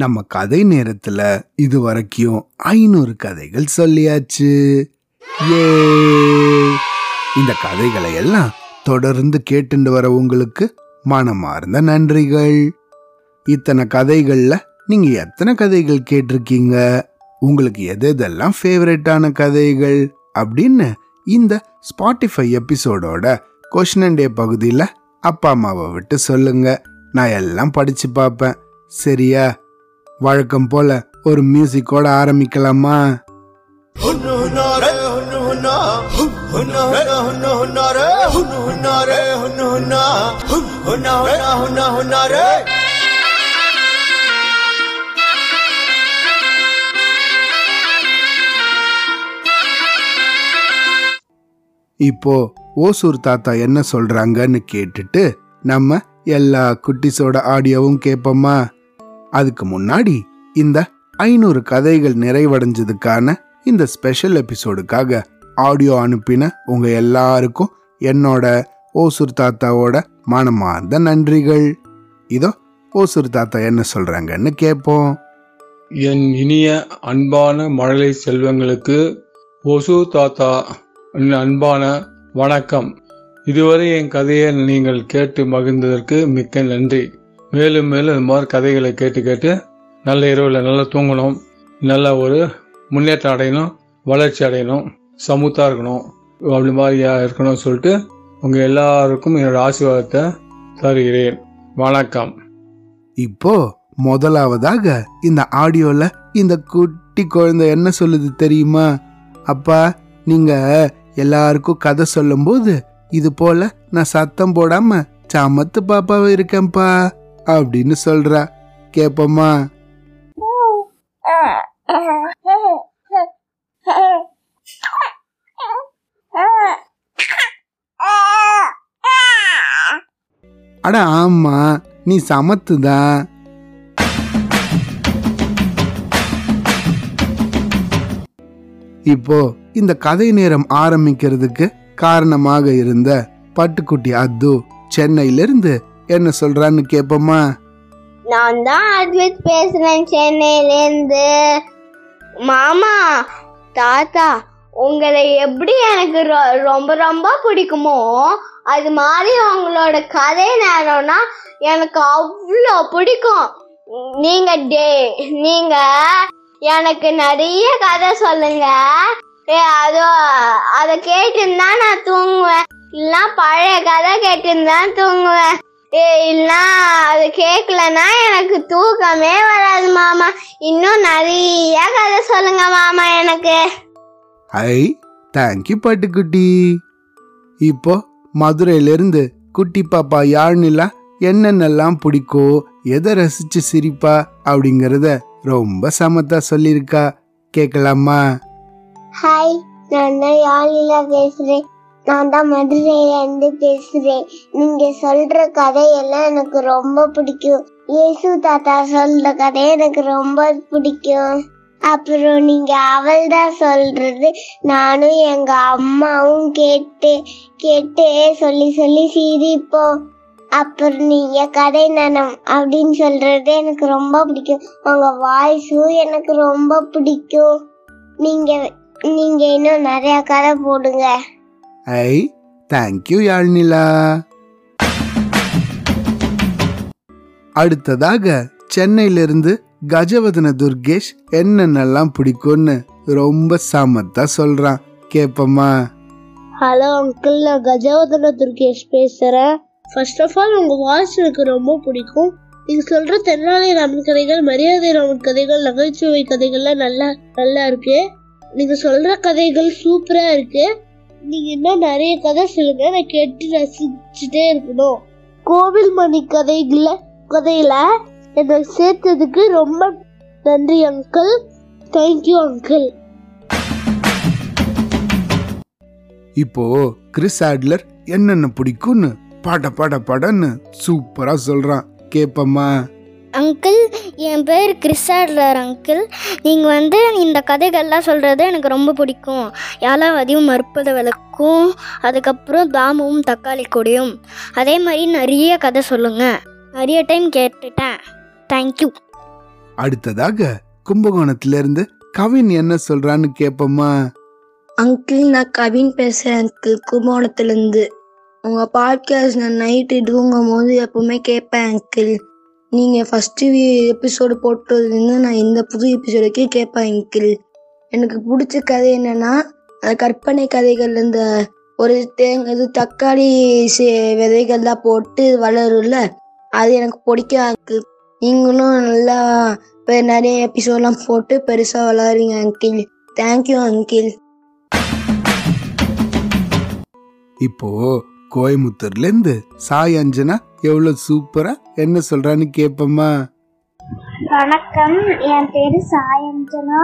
நம்ம கதை நேரத்துல இது வரைக்கும் ஐநூறு கதைகள் சொல்லியாச்சு. ஏ. இந்த கதைகளை எல்லாம் தொடர்ந்து கேட்டுண்டு வர உங்களுக்கு மனமார்ந்த நன்றிகள். இத்தனை கதைகள்ல நீங்க எத்தனை கதைகள் கேட்டிருக்கீங்க? உங்களுக்கு எது எதெல்லாம் ஃபேவரட்டான கதைகள்? அப்படின்னு இந்த ஸ்பாட்டிஃபை எபிசோடோட கொஷின் அண்ட் டே பகுதியில் அப்பா அம்மாவை விட்டு சொல்லுங்க. நான் எல்லாம் படிச்சு பார்ப்பேன். சரியா? வழக்கம் போல ஒரு மியூசிக்கோட ஆரம்பிக்கலாமா? இப்போ ஓசூர் தாத்தா என்ன சொல்றாங்கன்னு கேட்டுட்டு நம்ம எல்லா குட்டிஸோட ஆடியோவும் கேட்போமா அதுக்கு முன்னாடி இந்த ஐநூறு கதைகள் நிறைவடைஞ்சதுக்கான இந்த ஸ்பெஷல் எபிசோடுக்காக ஆடியோ அனுப்பின உங்க எல்லாருக்கும் என்னோட ஓசூர் தாத்தாவோட மனமார்ந்த நன்றிகள். இதோ ஓசூர் தாத்தா என்ன சொல்றாங்கன்னு கேட்போம் என் இனிய அன்பான மழலை செல்வங்களுக்கு ஓசூர் தாத்தா அன்பான வணக்கம். இதுவரை என் கதையை நீங்கள் கேட்டு மகிழ்ந்ததற்கு மிக்க நன்றி. மேலும் மேலும் இது மாதிரி கதைகளை கேட்டு கேட்டு நல்ல இரவில் நல்லா தூங்கணும் நல்ல ஒரு முன்னேற்றம் அடையணும் வளர்ச்சி அடையணும் சமூத்தாக இருக்கணும் அப்படி மாதிரி இருக்கணும்னு சொல்லிட்டு உங்கள் எல்லாருக்கும் என்னோட ஆசீர்வாதத்தை தருகிறேன். வணக்கம். இப்போ முதலாவதாக இந்த ஆடியோல இந்த குட்டி குழந்தை என்ன சொல்லுது தெரியுமா? அப்பா நீங்க எல்லாருக்கும் கதை சொல்லும்போது இது போல நான் சத்தம் போடாம சமத்து பாப்பாவை இருக்கேன்ப்பா. அப்படின்னு சொல்றா. கேப்பம்மா அட ஆமா நீ சமத்துதான் இப்போ இந்த கதை நேரம் ஆரம்பிக்கிறதுக்கு காரணமாக இருந்த பட்டுக்குட்டி அத்து சென்னையிலிருந்து என்ன சொல்றான்னு கேப்போமா? நான் தான் அட்வைஸ் பேசுறேன் சென்னையிலேருந்து மாமா தாத்தா உங்களை எப்படி எனக்கு ரொ- ரொம்ப ரொம்ப பிடிக்குமோ அது மாதிரி உங்களோட கதை நேரம்னா எனக்கு அவ்வளோ பிடிக்கும். நீங்க டே நீங்க எனக்கு நிறைய கதை சொல்லுங்க. ஏ, அதோ அதை கேட்டுன்னு தான் நான் தூங்குவேன். இல்லைன்னா பழைய கதை கேட்டுன்னு தான் தூங்குவேன். இல்லைன்னா அது கேட்கலன்னா எனக்கு தூக்கமே வராது மாமா. இன்னும் நிறைய கதை சொல்லுங்க மாமா எனக்கு. ஐ தேங்க்யூ பட்டுக்குட்டி இப்போ மதுரையிலிருந்து குட்டி பாப்பா யாழ்நிலா என்னென்னலாம் பிடிக்கும் எதை ரசிச்சு சிரிப்பா அப்படிங்கறத ரொம்ப சமத்தா சொல்லியிருக்கா. கேட்கலாமா ஹாய் நான் யாழிலா பேசுறேன். நான் தான் மதுரையிலேருந்து பேசுறேன். நீங்க சொல்ற கதையெல்லாம் எனக்கு ரொம்ப பிடிக்கும். இயேசு தாத்தா சொல்ற கதை எனக்கு ரொம்ப பிடிக்கும். அப்புறம் நீங்க அவள் தான் சொல்றது. நானும் எங்க அம்மாவும் கேட்டு கேட்டு சொல்லி சொல்லி சிரிப்போம். அப்புறம் நீங்க கதை நனம் அப்படின்னு சொல்றது எனக்கு ரொம்ப பிடிக்கும். உங்க வாய்ஸும் எனக்கு ரொம்ப பிடிக்கும். நீங்க நீங்க இன்னும் நிறைய கதை போடுங்க. I thank you Yazhnila. அடுத்ததாக சென்னையிலிருந்து கஜவதன துர்கேஷ் என்னென்னலாம் பிடிக்கும்னு ரொம்ப சமத்தா சொல்றான். கேப்பம்மா. ஹலோ அங்கிள் நான் கஜவதன துர்கேஷ் பேசுகிறேன் ஃபர்ஸ்ட் ஆஃப் ஆல் உங்கள் வாய்ஸ் எனக்கு ரொம்ப பிடிக்கும். நீங்கள் சொல்கிற தென்னாலிராமன் கதைகள் மரியாதை ராமன் கதைகள் நகைச்சுவை கதைகள்லாம் நல்லா நல்லா இருக்கு. நீங்கள் சொல்கிற கதைகள் சூப்பராக இருக்கு. நீங்கள் இன்னும் நிறைய கதை சொல்லுங்க. நான் கேட்டு ரசிச்சுட்டே இருக்கணும். கோவில் மணி கதைகள கதையில என்னை சேர்த்ததுக்கு ரொம்ப நன்றி அங்கிள் தேங்க்யூ அங்கிள் இப்போ கிறிஸ் ஆட்லர் என்னென்ன பிடிக்கும்னு பாட பாட பாடன்னு சூப்பரா சொல்றான். கேப்பம்மா. அங்கிள் என் பேர் கிறிஸ்டாட்லர் அங்கிள். நீங்கள் வந்து இந்த கதைகள்லாம் சொல்கிறது எனக்கு ரொம்ப பிடிக்கும். யாலாவதியும் மறுப்பத விளக்கும். அதுக்கப்புறம் தாமுவும் தக்காளி கொடியும். அதே மாதிரி நிறைய கதை சொல்லுங்கள் நிறைய டைம் கேட்டுட்டேன். தேங்க்யூ அடுத்ததாக கும்பகோணத்திலிருந்து கவின் என்ன சொல்றான்னு கேப்போமா? அங்கிள் நான் கவின் பேசுறேன் அங்கிள். கும்பகோணத்துலேருந்து. உங்க பாட்காஸ்ட் நான் நைட்டு தூங்கும் போது எப்பவுமே கேட்பேன் அங்கிள். நீங்கள் ஃபஸ்ட்டு எபிசோடு போட்டதுலேருந்து நான் இந்த புது எபிசோடுக்கே கேட்பேன் அங்கிள் எனக்கு பிடிச்ச கதை என்னென்னா அந்த கற்பனை கதைகள் இந்த ஒரு தேங்க இது தக்காளி சே- விதைகள்லாம் போட்டு வளரும்ல அது எனக்கு பிடிக்கும் அங்கிள் நீங்களும் நல்லா இப்போ நிறைய எபிசோட்லாம் போட்டு பெருசாக வளருவீங்க அங்கிள் தேங்க்யூ அங்கிள் இப்போது கோயமுத்தூர்ல இருந்து சாய் அஞ்சனா எவ்வளவு சூப்பரா என்ன சொல்றான்னு கேப்போமா? வணக்கம். என் பேரு சாயஞ்சனா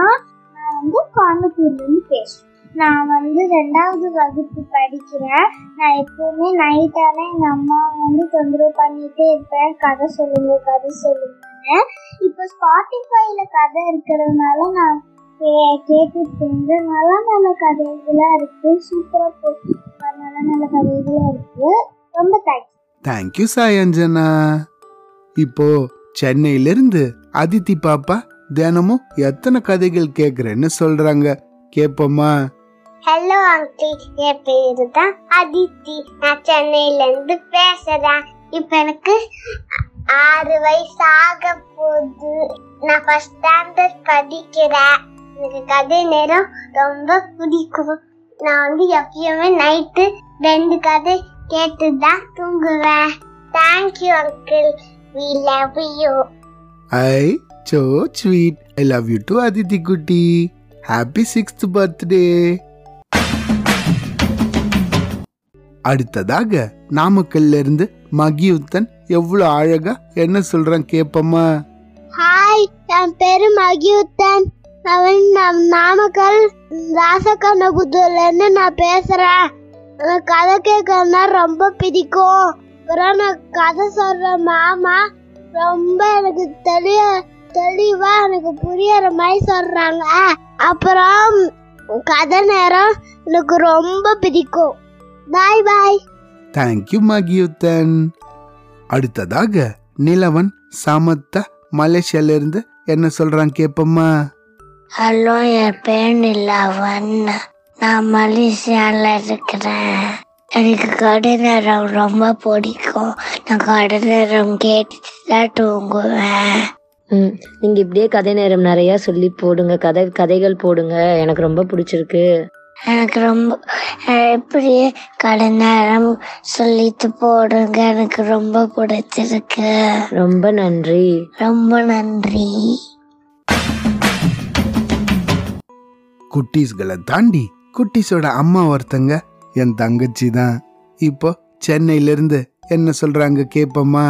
நான் வந்து கோயம்புத்தூர்லேருந்து பேசுறேன். நான் வந்து ரெண்டாவது வகுப்பு படிக்கிறேன். நான் எப்பவுமே நைட்டான எங்கள் அம்மா வந்து தொந்தரவு பண்ணிட்டே இருப்பேன். கதை சொல்லுங்க கதை சொல்லுங்கன்னு. இப்போ ஸ்பாட்டிஃபைல கதை இருக்கிறதுனால நான் கேட்டுட்டு இருந்தேன் நல்ல நல்ல கதைகளாக இருக்கு. சூப்பராக போ நல்ல நல்ல கதைகளாக இருக்கு. ரொம்ப தேங்க்ஸ் தேங்க்யூ சாய் அஞ்சனா இப்போ சென்னையில இருந்து அதித்தி பாப்பா தினமும் எத்தனை கதைகள் கேக்குறேன்னு சொல்றாங்க. கேப்போமா? ஹலோ அங்கிள் என் பேரு தான் அதித்தி. நான் சென்னையில இருந்து பேசுறேன். இப்ப எனக்கு ஆறு வயசு ஆக போகுது. நான் ஃபர்ஸ்ட் ஸ்டாண்டர்ட் படிக்கிறேன். எனக்கு கதை நேரம் ரொம்ப பிடிக்கும். நான் வந்து எப்பயுமே நைட்டு ரெண்டு கதை கேட்டு தான் தூங்குவேன் thank you uncle we love you I so sweet I love you too Adithi குட்டி ஹாப்பி சிக்ஸ்த் பர்த்டே அடுத்ததாக நாமக்கல்ல இருந்து மகியுத்தன் எவ்வளவு அழகா என்ன சொல்றான் கேப்போமா ஹாய் என் பேரு மகியுத்தன். அவன் நான் நாமக்கல் ராசக்கண்ணபுத்தூர்ல இருந்து நான் பேசுகிறேன் எனக்கு கதை கேட்கறதுனா ரொம்ப பிடிக்கும். அப்புறம் நான் கதை சொல்கிற மாமா ரொம்ப எனக்கு தெளிய தெளிவாக எனக்கு புரியற மாதிரி சொல்கிறாங்க அப்புறம் கதை நேரம் எனக்கு ரொம்ப பிடிக்கும். Bye bye. Thank you Magiyuthan. அடுத்ததாக நிலவன் சமத்த மலேசியால இருந்து என்ன சொல்றான் கேப்பம்மா ஹலோ என் பேர் நிலாவன் நான் மலேசியாவில் இருக்கிறேன். எனக்கு கடை நேரம் ரொம்ப பிடிக்கும். நான் கடை நேரம் கேட்டுட்டு தான் தூங்குவேன். ம் நீங்கள் இப்படியே கதை நேரம் நிறையா சொல்லி போடுங்க. கதை கதைகள் போடுங்க. எனக்கு ரொம்ப பிடிச்சிருக்கு. எனக்கு ரொம்ப எப்படி கடை நேரம் சொல்லிட்டு போடுங்க? எனக்கு ரொம்ப பிடிச்சிருக்கு. ரொம்ப நன்றி. ரொம்ப நன்றி. குட்டீஸ்களை தாண்டி குட்டீஸோட அம்மா ஒருத்தங்க என் தங்கச்சி தான். இப்போ சென்னையிலிருந்து என்ன சொல்றாங்க கேப்பம்மா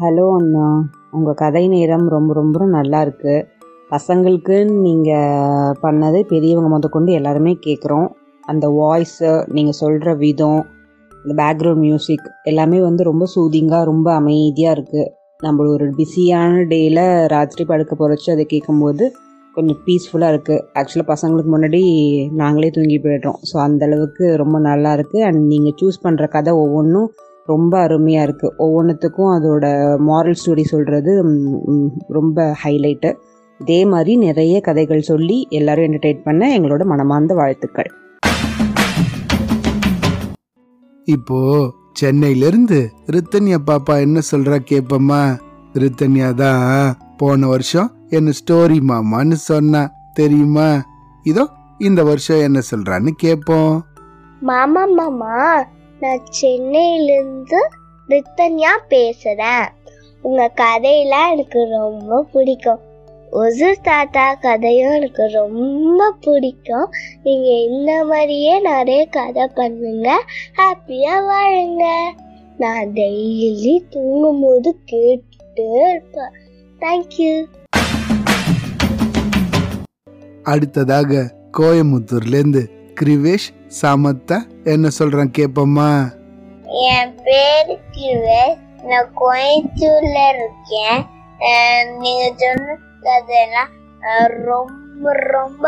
ஹலோ அண்ணா உங்கள் கதை நேரம் ரொம்ப ரொம்ப நல்லா இருக்கு. பசங்களுக்கு நீங்கள் பண்ணது பெரியவங்க முதற்கொண்டு எல்லாருமே கேட்குறோம் அந்த வாய்ஸு நீங்கள் சொல்கிற விதம் இந்த பேக்ரவுண்ட் மியூசிக் எல்லாமே வந்து ரொம்ப சூதிங்காக ரொம்ப அமைதியாக இருக்குது நம்ம ஒரு பிஸியான டேயில் ராத்திரி படுக்க போகிறச்சு அதை கேட்கும்போது கொஞ்சம் பீஸ்ஃபுல்லாக இருக்குது ஆக்சுவலாக பசங்களுக்கு முன்னாடி நாங்களே தூங்கி போய்டுறோம். ஸோ அந்தளவுக்கு ரொம்ப நல்லா இருக்குது அண்ட் நீங்கள் சூஸ் பண்ணுற கதை ஒவ்வொன்றும் ரொம்ப அருமையாக இருக்குது ஒவ்வொன்றுத்துக்கும் அதோட மாரல் ஸ்டோரி சொல்கிறது ரொம்ப ஹைலைட்டு இதே மாதிரி நிறைய கதைகள் சொல்லி எல்லாரும் என்டர்டெயின் பண்ண எங்களோட மனமார்ந்த வாழ்த்துக்கள். இப்போ சென்னையிலிருந்து ரித்தன்யா பாப்பா என்ன சொல்றா கேப்போமா? ரித்தன்யா தான் போன வருஷம் என்ன ஸ்டோரி மாமான்னு சொன்னா தெரியுமா? இதோ இந்த வருஷம் என்ன சொல்றான்னு கேப்போம். மாமா மாமா நான் சென்னையிலேருந்து ரித்தன்யா பேசுகிறேன் உங்கள் கதையெல்லாம் எனக்கு ரொம்ப பிடிக்கும். ஒசு தாத்தா கதையும் எனக்கு ரொம்ப பிடிக்கும். நீங்கள் இந்த மாதிரியே நிறைய கதை பண்ணுங்க. ஹாப்பியாக வாழுங்க. நான் டெய்லி தூங்கும்போது கேட்டுட்டே இருப்பேன். தேங்க்யூ அடுத்ததாக கோயமுத்தூர்ல இருந்து கிரிவேஷ் சாமத்தா என்ன சொல்றான் கேப்போமா? என் பேரு கிவேஷ் நான் கோயம்புத்தூர்ல இருக்கேன். நீங்க சொன்ன கதையெல்லாம் ரொம்ப ரொம்ப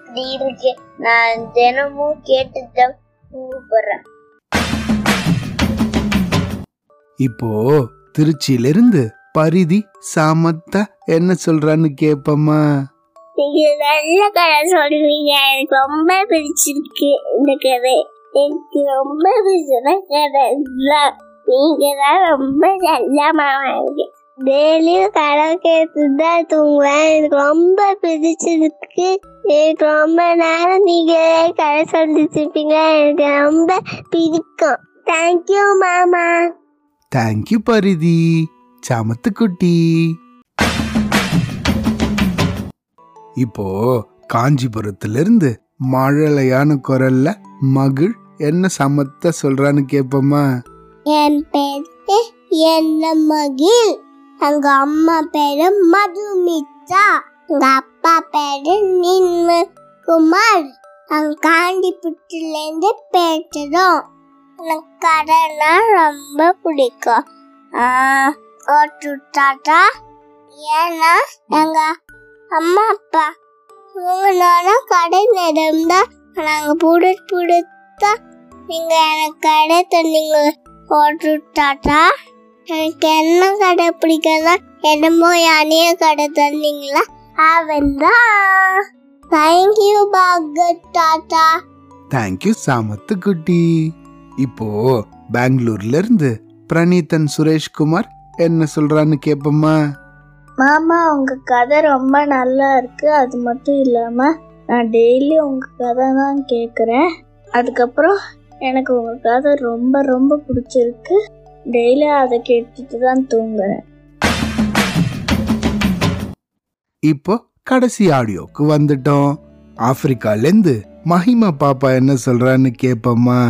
இப்படி இருக்கு. நான் தினமும் கேட்டுதான் கூப்பிடுறேன். இப்போ திருச்சியில இருந்து பரிதி சாமத்தா என்ன சொல்றான்னு கேப்பமா நீங்க நல்ல கதை சொல்றீங்க. எனக்கு ரொம்ப பிடிச்சிருக்கு இந்த கதை. எனக்கு ரொம்ப பிடிச்சத கதை நீங்க தான் ரொம்ப நல்ல இருக்கு. டெய்லியும் கதை கேட்டு தான் தூங்குவேன். எனக்கு ரொம்ப பிடிச்சிருக்கு. எனக்கு ரொம்ப நேரம் நீங்க கதை சொல்லிட்டு இருப்பீங்க. எனக்கு ரொம்ப பிடிக்கும். தேங்க்யூ மாமா. Thank you Parithi. சமத்துக்குட்டி. இப்போ காஞ்சிபுரத்திலிருந்து மழலையான குரல்ல மகிழ் என்ன சமத்த சொல்றான்னு கேப்போமா? என் பேர் என்ன மகிழ்? எங்க அம்மா பேரு மதுமிதா. எங்க அப்பா பேரு நின்ம குமார் அங்க காண்டிபுட்டில இருந்து பேசுறோம். எனக்கு கடைனா ரொம்ப பிடிக்கும். ஆஹ், ஓட்டு ஏன்னா எங்க அம்மா அப்பா உங்களோட கடை நேரம் நாங்கள் நாங்க பிடித்தா புடித்தா நீங்க எனக்கு கடை தந்தீங்க ஓட்டு எனக்கு என்ன கடை பிடிக்கல என்னமோ யானைய கடை தந்தீங்களா? அவன் தான் தேங்க்யூ பாகத் தாத்தா. தேங்க்யூ சாமத்து குட்டி. இப்போ பெங்களூர்ல இருந்து பிரணீதன் சுரேஷ்குமார் என்ன சொல்றான்னு கேப்பமா? மாமா உங்க கதை ரொம்ப நல்லா இருக்கு. அது மட்டும் இல்லாம நான் டெய்லி உங்க கதை தான் கேட்குறேன் அதுக்கப்புறம் எனக்கு உங்க கதை ரொம்ப ரொம்ப பிடிச்சிருக்கு. டெய்லி அதை கேட்டுட்டு தான் தூங்குறேன். இப்போ கடைசி ஆடியோக்கு வந்துட்டோம். ஆப்பிரிக்கால இருந்து மஹிமா பாப்பா என்ன சொல்றான்னு கேப்பமா?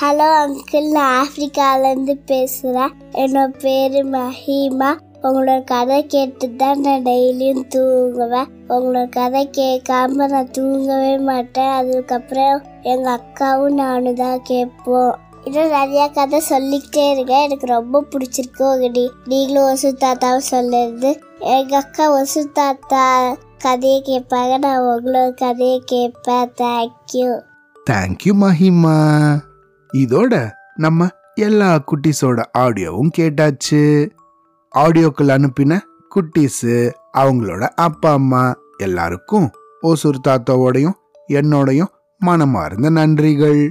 ஹலோ அங்கிள் நான் ஆப்பிரிக்காலேருந்து பேசுகிறேன் என்னோட பேர் மஹிமா. உங்களோட கதை கேட்டு தான் நான் டெய்லியும் தூங்குவேன். உங்களோட கதை கேட்காம நான் தூங்கவே மாட்டேன். அதுக்கப்புறம் எங்கள் அக்காவும் நானும் தான் கேட்போம். இன்னும் நிறைய கதை சொல்லிக்கிட்டே இருக்கேன். எனக்கு ரொம்ப பிடிச்சிருக்கு உங்கடி. நீங்களும் ஒசு தாத்தாவும் சொல்லுறது. எங்கள் அக்கா ஒசு தாத்தா கதையை கேட்பாங்க. நான் உங்களோட கதையை கேட்பேன். Thank you thank you Mahima. இதோட நம்ம எல்லா குட்டீஸோட ஆடியோவும் கேட்டாச்சு. ஆடியோக்கள் அனுப்பின குட்டீஸு அவங்களோட அப்பா அம்மா எல்லாருக்கும் ஓசூர் தாத்தாவோடையும் என்னோடையும் மனமார்ந்த நன்றிகள்.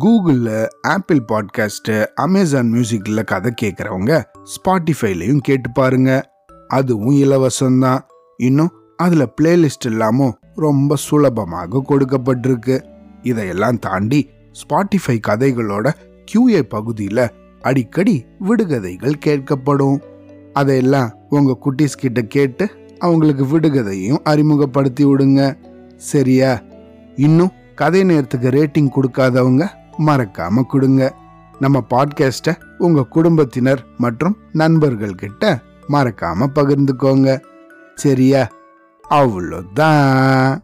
கூகுளில் ஆப்பிள் பாட்காஸ்ட்டு அமேசான் மியூசிக்கில் கதை கேட்குறவங்க ஸ்பாட்டிஃபைலையும் கேட்டு பாருங்க. அதுவும் இலவசம்தான். இன்னும் அதில் பிளேலிஸ்ட் இல்லாமல் ரொம்ப சுலபமாக கொடுக்கப்பட்டிருக்கு. இதையெல்லாம் தாண்டி ஸ்பாட்டிஃபை கதைகளோட கியூஏ பகுதியில் அடிக்கடி விடுகதைகள் கேட்கப்படும். அதையெல்லாம் உங்கள் குட்டீஸ் கிட்ட கேட்டு அவங்களுக்கு விடுகதையும் அறிமுகப்படுத்தி விடுங்க. சரியா? இன்னும் கதை நேரத்துக்கு ரேட்டிங் கொடுக்காதவங்க மறக்காம கொடுங்க. நம்ம பாட்காஸ்ட்டை உங்க குடும்பத்தினர் மற்றும் நண்பர்கள்கிட்ட மறக்காம பகிர்ந்துக்கோங்க. சரியா? அவ்வளோதான்.